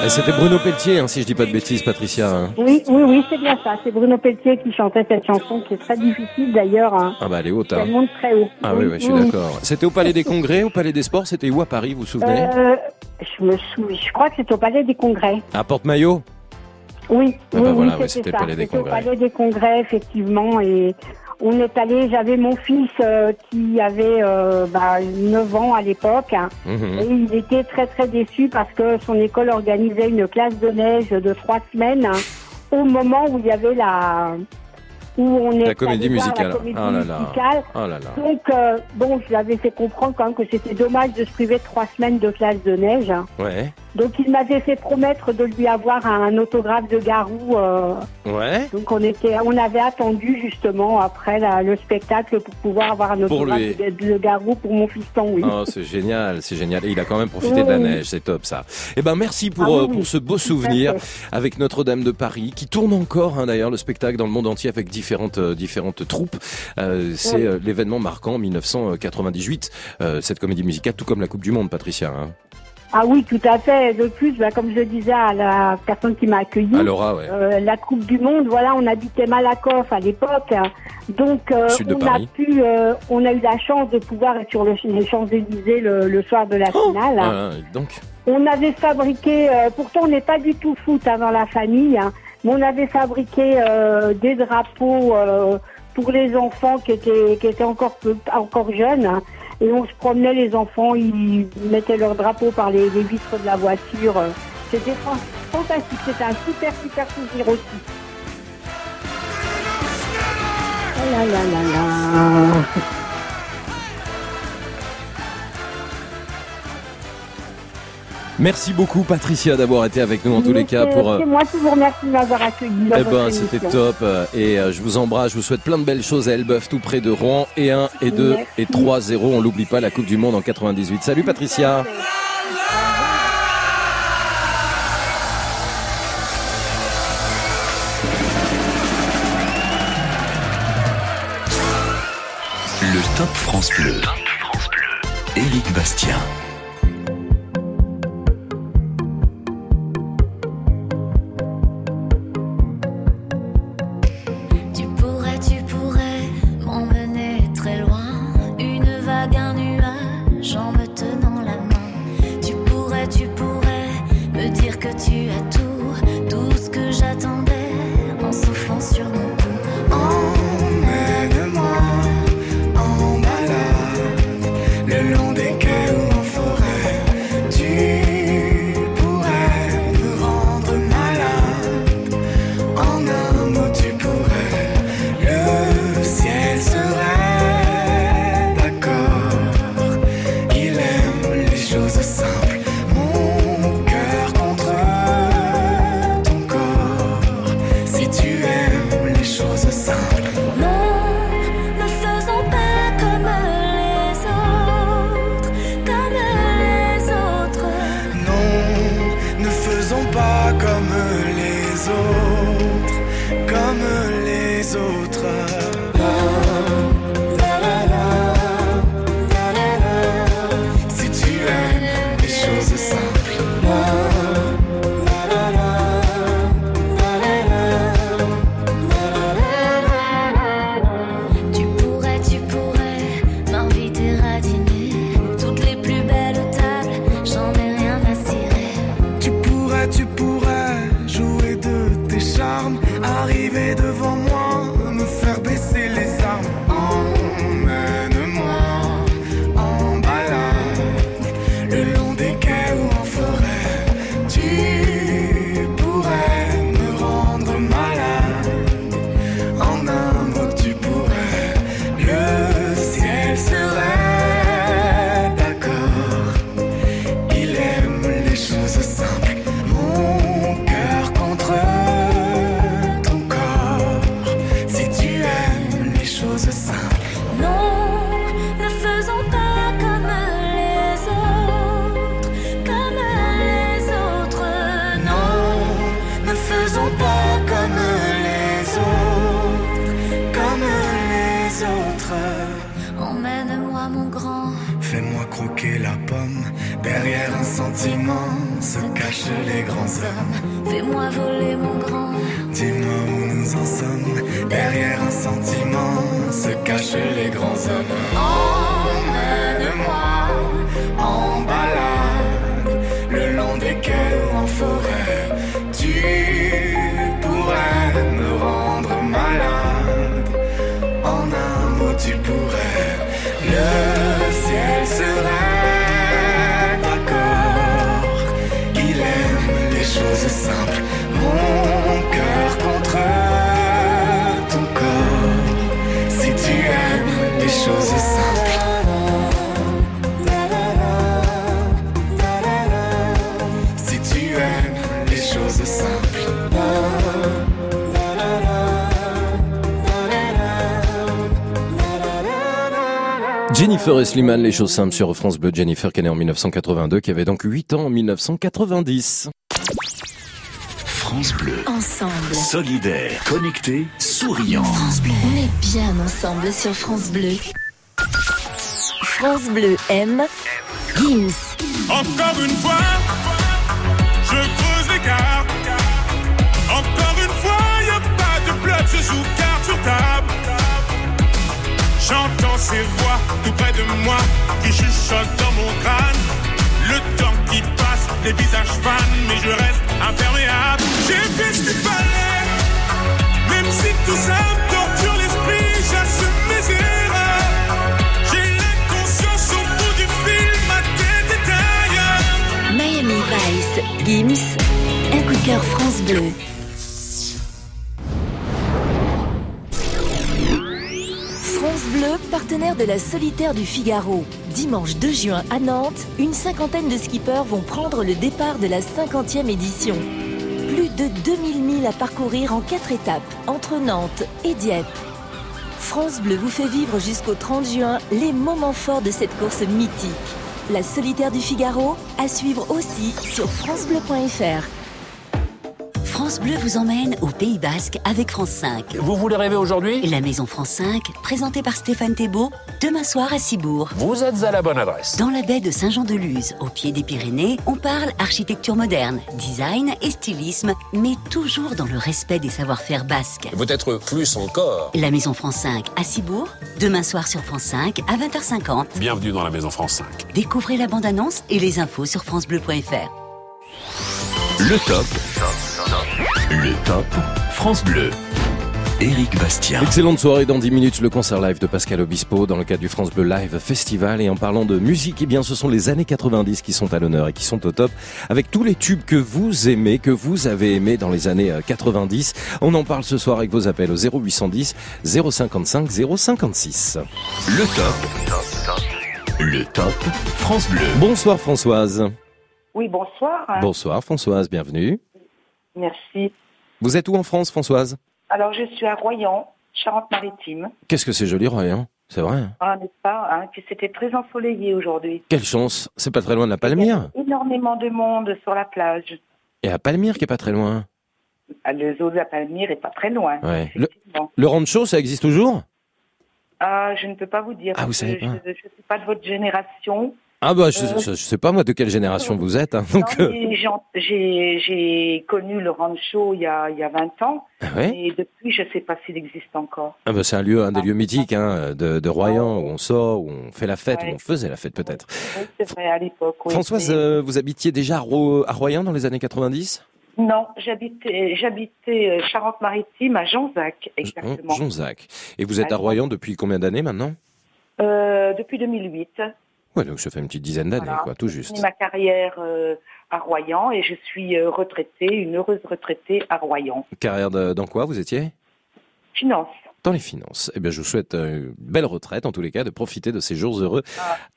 Et C'était Bruno Pelletier, hein, si je dis pas de bêtises, Patricia. hein. Oui, oui, oui, c'est bien ça. C'est Bruno Pelletier qui chantait cette chanson qui est très difficile d'ailleurs. Hein. Ah bah elle est haute. Elle monte très haut. Ah oui, oui, je suis d'accord. C'était au Palais des Congrès, au Palais des Sports, c'était où à Paris, vous vous souvenez? Euh, je me souviens, je crois que c'est au Palais des Congrès. À Porte-Maillot? Oui, Ah bah oui, voilà, ouais, c'était le. Palais des Congrès. Palais des Congrès, effectivement, et on est allé. J'avais mon fils euh, qui avait euh, bah, 9 ans à l'époque, hein, Mhm. et il était très très déçu parce que son école organisait une classe de neige de trois semaines hein, au moment où il y avait la où on est La comédie musicale. La comédie Oh là là. musicale. Oh là là. Donc, euh, bon, je l'avais fait comprendre quand même que c'était dommage de se priver de trois semaines de classe de neige. hein. Ouais. Donc, il m'avait fait promettre de lui avoir un autographe de Garou. euh, Ouais. donc, on était, on avait attendu justement après la- le spectacle pour pouvoir avoir un Pour autographe lui. de, de Garou pour mon fiston, oui. Oh, c'est génial, c'est génial. Et il a quand même profité de la Oui. neige, c'est top ça. Eh ben merci pour Ah oui, euh, oui. pour ce beau souvenir avec Notre-Dame de Paris, qui tourne encore hein, d'ailleurs le spectacle dans le monde entier avec différentes euh, différentes troupes. Euh, c'est Oui. euh, l'événement marquant en 1998 euh, cette comédie musicale, tout comme la Coupe du Monde, Patricia. Hein. Ah oui, tout à fait. De plus, bah, comme je disais à la personne qui m'a accueilli, À Laura, ouais. euh, la Coupe du Monde, voilà, on habitait Malakoff à l'époque, hein. donc euh, on a pu, euh, on a eu la chance de pouvoir être sur le, les Champs Élysées le, le soir de la finale. Ah, donc. On avait fabriqué, euh, pourtant on n'est pas du tout foot hein, dans la famille, hein, mais on avait fabriqué euh, des drapeaux euh, pour les enfants qui étaient qui étaient encore peu- encore jeunes. hein. Et on se promenait, les enfants, ils mettaient leurs drapeaux par les, vitres de la voiture. C'était fan- fantastique, c'était un super super souvenir aussi. Oh. Merci beaucoup Patricia d'avoir été avec nous en tous les cas pour. euh, C'est moi qui vous remercie de m'avoir accueilli. dans Eh ben, c'était top. euh, Et euh, je vous embrasse. Je vous souhaite plein de belles choses à Elbeuf, tout près de Rouen. Et 1, et 2, Merci. et 3, 0. On l'oublie pas, la Coupe du Monde en 98. Salut Patricia. Le Top France Bleu. Éric Bastien. Jennifer et Slimane, les choses simples sur France Bleu. Jennifer qui est née en 1982, qui avait donc 8 ans en 1990. France Bleu. Ensemble. Solidaire, connecté, souriant. On est bien ensemble sur France Bleu. France Bleu aime Gims. Encore une fois, je creuse l'écart. Encore une fois, y a pas de bluff, je joue carte sur table. J'entends ces voix tout près de moi qui chuchotent dans mon crâne. Le temps qui passe, les visages fans, mais je reste imperméable. J'ai fait ce qu'il fallait, même si tout ça me torture l'esprit, j'assume mes erreurs. J'ai l'inconscience au bout du fil, ma tête est ailleurs. Miami Vice. Gims. Un coup de cœur France Bleu. Bleu, partenaire de la Solitaire du Figaro. Dimanche 2 juin à Nantes, une cinquantaine de skippers vont prendre le départ de la 50e édition. Plus de 2000 milles à parcourir en quatre étapes, entre Nantes et Dieppe. France Bleu vous fait vivre jusqu'au 30 juin les moments forts de cette course mythique. La Solitaire du Figaro, à suivre aussi sur francebleu.fr. France Bleu vous emmène au Pays Basque avec France 5. Vous voulez rêver aujourd'hui? La Maison France 5, présentée par Stéphane Thébault, demain soir à Cibourg. Vous êtes à la bonne adresse. Dans la baie de Saint-Jean-de-Luz, au pied des Pyrénées, on parle architecture moderne, design et stylisme, mais toujours dans le respect des savoir-faire basques. Peut-être plus encore. La Maison France 5 à Cibourg, demain soir sur France 5 à 20h50. Bienvenue dans la Maison France 5. Découvrez la bande-annonce et les infos sur francebleu.fr. Le top. Le top. France Bleu. Éric Bastien. Excellente soirée dans 10 minutes, le concert live de Pascal Obispo dans le cadre du France Bleu Live Festival. Et en parlant de musique, eh bien, ce sont les années 90 qui sont à l'honneur et qui sont au top avec tous les tubes que vous aimez, que vous avez aimés dans les années euh, 90. On en parle ce soir avec vos appels au 0810 055 056. Le top. Le top. France Bleu. Bonsoir Françoise. Oui, bonsoir. Bonsoir Françoise, bienvenue. Merci. Vous êtes où en France Françoise? Alors, je suis à Royan, Charente-Maritime. Qu'est-ce que c'est joli Royan? C'est vrai. hein Ah, n'est-ce pas hein, Puis c'était très ensoleillé aujourd'hui. Quelle chance, c'est pas très loin de la Palmyre. Énormément de monde sur la plage. Et à Palmyre qui est pas très loin. Ah, Le zoo de la Palmyre est pas très loin. Ouais. Le, le rancho, ça existe toujours? Ah, je ne peux pas vous dire. Ah, vous savez pas. Je ne suis pas de votre génération. Ah bah je, Euh, je, je sais pas moi de quelle génération vous êtes. hein, donc euh, j'ai- connu le rancho il y a, il y a 20 ans. Ah ouais? Et depuis, je ne sais pas s'il existe encore. ah bah, c'est un lieu, un des lieux mythiques hein, de, de Royan où on sort, où on fait la fête, Ouais. où on faisait la fête peut-être. Oui, c'est vrai, à l'époque. oui. Françoise, euh, vous habitiez déjà à, Ro- à Royan dans les années 90 Non, j'habitais, j'habitais euh, Charente-Maritime à Jonzac, exactement. Jonzac. Et vous êtes à. Royan depuis combien d'années maintenant? Euh, depuis 2008. Ouais, donc ça fait une petite dizaine d'années, Voilà. quoi, tout J'ai juste. fini ma carrière euh, à Royan et je suis euh, retraitée, une heureuse retraitée à Royan. Carrière de- dans quoi vous étiez? Finance. Dans les finances. Eh bien, je vous souhaite euh, une belle retraite, en tous les cas, de profiter de ces jours heureux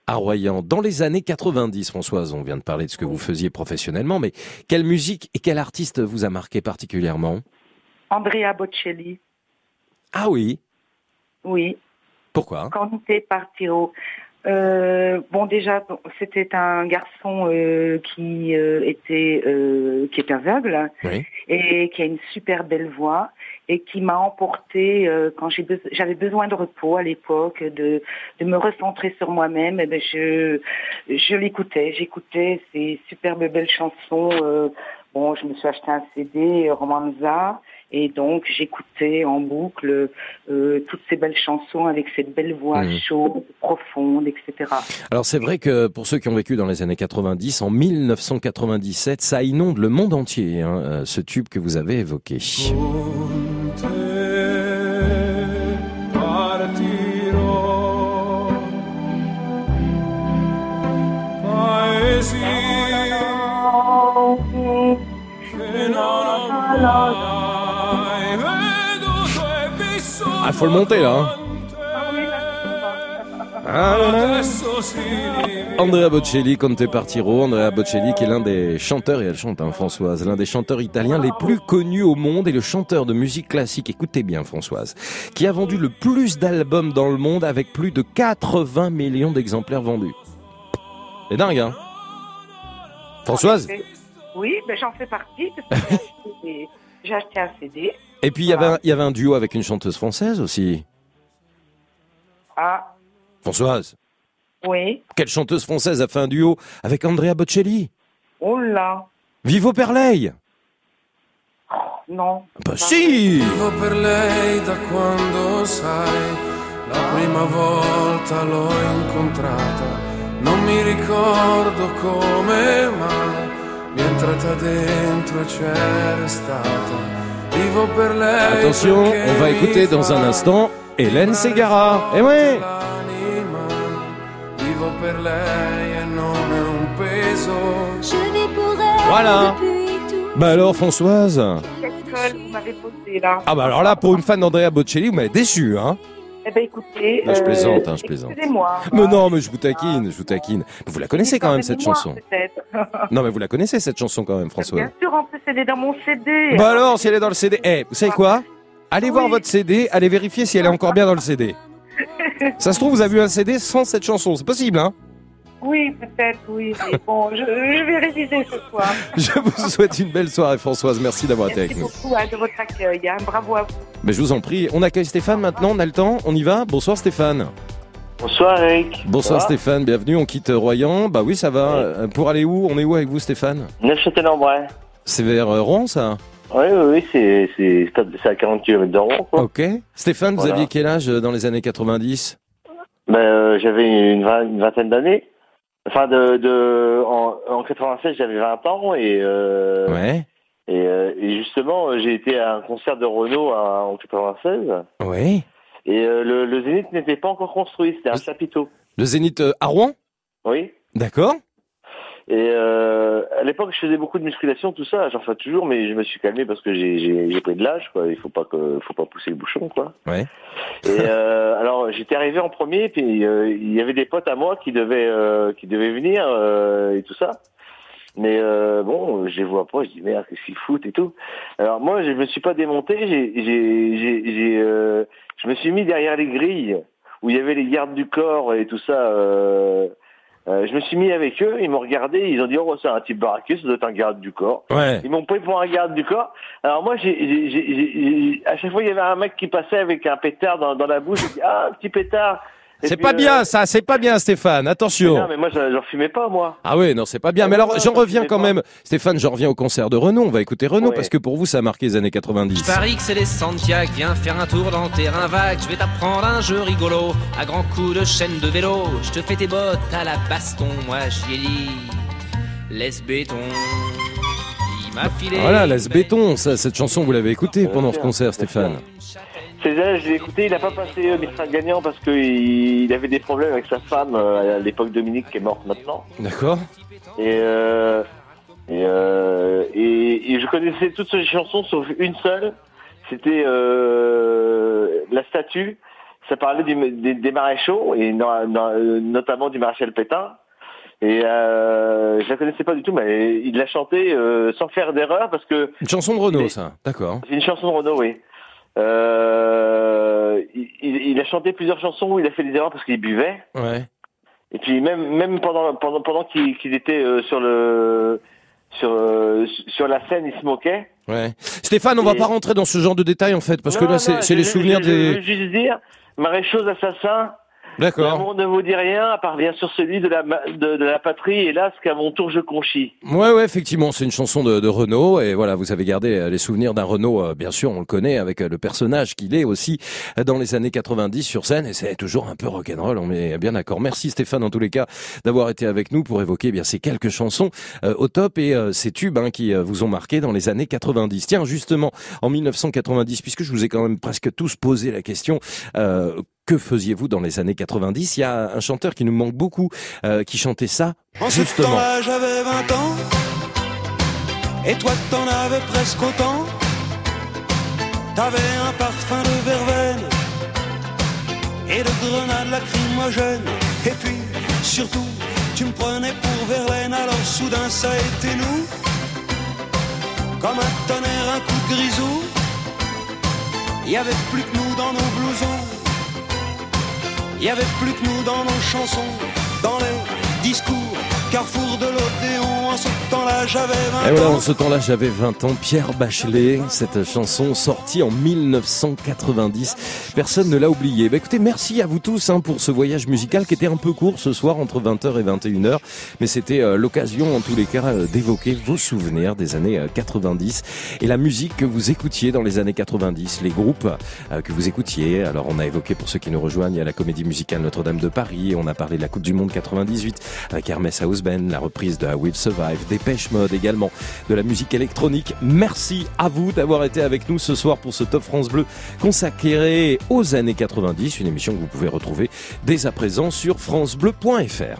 à Royan. Dans les années 90, Françoise, on vient de parler de ce que vous faisiez professionnellement, mais quelle musique et quel artiste vous a marqué particulièrement? Andrea Bocelli. Ah oui Oui. Pourquoi? Conte Partiro. Euh, bon, déjà, c'était un garçon euh, qui euh, était euh, qui est aveugle Oui. et qui a une super belle voix et qui m'a emporté euh, quand be- j'avais besoin de repos à l'époque, de, de me recentrer sur moi-même. Et ben je je l'écoutais, j'écoutais ces superbes belles chansons. euh, bon, je me suis acheté un CD Romanza et donc j'écoutais en boucle euh, toutes ces belles chansons avec cette belle voix Mhm. chaude, profonde, etc. Alors c'est vrai que pour ceux qui ont vécu dans les années 90, en 1997, ça inonde le monde entier, hein, euh, ce tube que vous avez évoqué. Ah, faut le monter là. hein. Ah, là, là. Andrea Bocelli, Conte Partiro, Andrea Bocelli qui est l'un des chanteurs, et elle chante hein, Françoise, l'un des chanteurs italiens les plus connus au monde et le chanteur de musique classique, écoutez bien Françoise, qui a vendu le plus d'albums dans le monde avec plus de 80 millions d'exemplaires vendus. C'est dingue hein Françoise? Oui, ben j'en fais partie j'ai acheté un CD. Et puis il y avait un- il y avait un duo avec une chanteuse française aussi. Ah, Françoise, oui. quelle chanteuse française a fait un duo avec Andrea Bocelli? Oh là, Vivo per lei non. Bah si Vivo per lei da quando sai, la prima volta l'ho incontrata, non mi ricordo come mai, mi è entrata dentro e c'è restata. Attention, on va écouter dans un instant Hélène Ségara. Eh ouais. e Voilà. Bah alors Françoise. Quelle colle vous m'avez posé là? Ah bah alors là, pour une fan d'Andrea Bocelli, vous m'avez déçu, hein Eh ben écoutez. Non, je euh, plaisante, hein, je plaisante. Excusez-moi. Mais non, mais je vous taquine, je vous taquine. Vous la connaissez quand même, cette chanson. Non, mais vous la connaissez, cette chanson quand même, Françoise Bien sûr, en plus, elle est dans mon CD. Bah alors, si elle est dans le CD... Eh, vous savez quoi? Allez voir votre CD, allez vérifier si elle est encore bien dans le CD. Ça se trouve, vous avez eu un CD sans cette chanson, c'est possible, hein? Oui, peut-être, oui. Mais bon, je, je vais réviser ce soir. Je vous souhaite une belle soirée, Françoise. Merci d'avoir été avec Merci nous. beaucoup hein, de votre accueil. hein. Bravo à vous. Mais je vous en prie, on accueille Stéphane maintenant, on a le temps, on y va Bonsoir Stéphane. Bonsoir Eric. Bonsoir Stéphane, bienvenue, on quitte Royan. Bah oui, ça va. Euh, Pour aller où On est où avec vous Stéphane? Neufchâtel-en-Bray. C'est vers euh, Rouen ça? Oui, oui, oui, c'est, c'est, c'est à 40 km de Rouen, quoi. Ok. Stéphane, vous aviez quel âge euh, dans les années 90 Ben, euh, j'avais une vingtaine d'années. Enfin, de, de, en, en 96, j'avais 20 ans et, euh, Ouais. et, euh, et justement, j'ai été à un concert de Renault à- en 96 Ouais. et euh, le, le Zénith n'était pas encore construit, c'était un chapiteau. Le Zénith euh, à Rouen? Oui. D'accord. Et euh, à l'époque, je faisais beaucoup de musculation, tout ça. J'en fais toujours, mais je me suis calmé parce que j'ai, pris de l'âge, quoi. Il faut pas que, faut pas pousser le bouchon, quoi. Ouais. Et euh, alors, j'étais arrivé en premier, puis euh, il y avait des potes à moi qui devaient, euh, qui devaient venir euh, et tout ça. Mais euh, bon, je les vois pas. Je dis merde, qu'est-ce qu'ils foutent et tout. Alors moi, je me suis pas démonté. J'ai, j'ai, j'ai, j'ai, euh, je me suis mis derrière les grilles où il y avait les gardes du corps et tout ça. euh, euh, je me suis mis avec eux, ils m'ont regardé, ils ont dit oh c'est un type baraqué, ça doit être un garde du corps. Ouais. Ils m'ont pris pour un garde du corps. Alors moi, j'ai, à chaque fois il y avait un mec qui passait avec un pétard dans, dans la bouche. J'ai dit ah un petit pétard. C'est puis, pas euh, bien ça, c'est pas bien Stéphane, mais attention. non mais moi j'en fumais pas moi. Ah oui, non, c'est pas bien. Mais alors, j'en reviens quand même. Stéphane, j'en reviens au concert de Renault. On va écouter Renault Ouais. parce que pour vous, ça a marqué les années 90. Je parie que c'est les Santiago, viens faire un tour dans le terrain vague. Je vais t'apprendre un jeu rigolo, à grands coups de chaîne de vélo. Je te fais tes bottes à la baston, moi j'y ai dit. Laisse béton. qui m'a filé. Voilà, laisse béton, ça, cette chanson, vous l'avez écoutée pendant ce concert, Stéphane. Cézanne, je l'ai écouté, il n'a pas passé euh, Mistral gagnant parce qu'il il avait des problèmes avec sa femme euh, à l'époque Dominique qui est morte maintenant. D'accord Et, euh, et, euh, et, et je connaissais toutes ces chansons sauf une seule. C'était euh, La Statue. Ça parlait du- des, des maréchaux et no- no- notamment du maréchal Pétain. Et euh, je la connaissais pas du tout, mais il l'a chanté euh, sans faire d'erreur parce que Une chanson de Renault, ça. D'accord. c'est une chanson de Renaud, oui. Euh, il, il- a chanté plusieurs chansons où il a fait des erreurs parce qu'il buvait. Ouais. Et puis même même pendant pendant pendant qu'il qu'il était euh, sur le sur euh, sur la scène, il se moquait. Ouais. Stéphane, on va Et- pas rentrer dans ce genre de détails en fait, parce que là, c'est les souvenirs je, Je veux des. juste dire, maréchaux assassins. D'accord. L'amour ne vous dit rien, à part bien sûr celui de la de, de la patrie. Hélas, qu'à mon tour je conchis. Ouais, ouais, effectivement, c'est une chanson de, de Renault et voilà, vous avez gardé euh, les souvenirs d'un Renault, euh, bien sûr, on le connaît avec euh, le personnage qu'il est aussi dans les années 90 sur scène et c'est toujours un peu rock'n'roll, on est bien d'accord. Merci Stéphane en tous les cas d'avoir été avec nous pour évoquer eh bien ces quelques chansons euh, au top et euh, ces tubes hein, qui euh, vous ont marqué dans les années 90. Tiens, justement, en 1990, puisque je vous ai quand même presque tous posé la question, euh, que faisiez-vous dans les années 90 Il y a un chanteur qui nous manque beaucoup, euh, qui chantait ça, En ce justement. temps-là, j'avais 20 ans. Et toi, t'en avais presque autant. T'avais un parfum de verveine et de grenades lacrymogènes. Et puis, surtout, tu me prenais pour Verlaine. Alors soudain, ça a été nous. Comme un tonnerre, un coup de grisou. Il y avait plus que nous dans nos blousons. Il y avait plus que nous dans nos chansons, dans les discours, carrefour de l'Odéon. En ce temps-là, j'avais 20 Et voilà, ans. en ce temps-là, j'avais 20 ans. Pierre Bachelet, cette chanson sortie en 1990. Personne ne l'a oublié. Bah, écoutez, merci à vous tous hein, pour ce voyage musical qui était un peu court ce soir, entre 20h et 21h. Mais c'était euh, l'occasion, en tous les cas, euh, d'évoquer vos souvenirs des années euh, 90 et la musique que vous écoutiez dans les années 90, les groupes euh, que vous écoutiez. Alors, on a évoqué, pour ceux qui nous rejoignent, la comédie musicale Notre-Dame de Paris. On a parlé de la Coupe du Monde 98 avec Hermès House La reprise de I Will Survive, Dépêche Mode également, de la musique électronique. Merci à vous d'avoir été avec nous ce soir pour ce Top France Bleu consacré aux années 90, une émission que vous pouvez retrouver dès à présent sur francebleu.fr.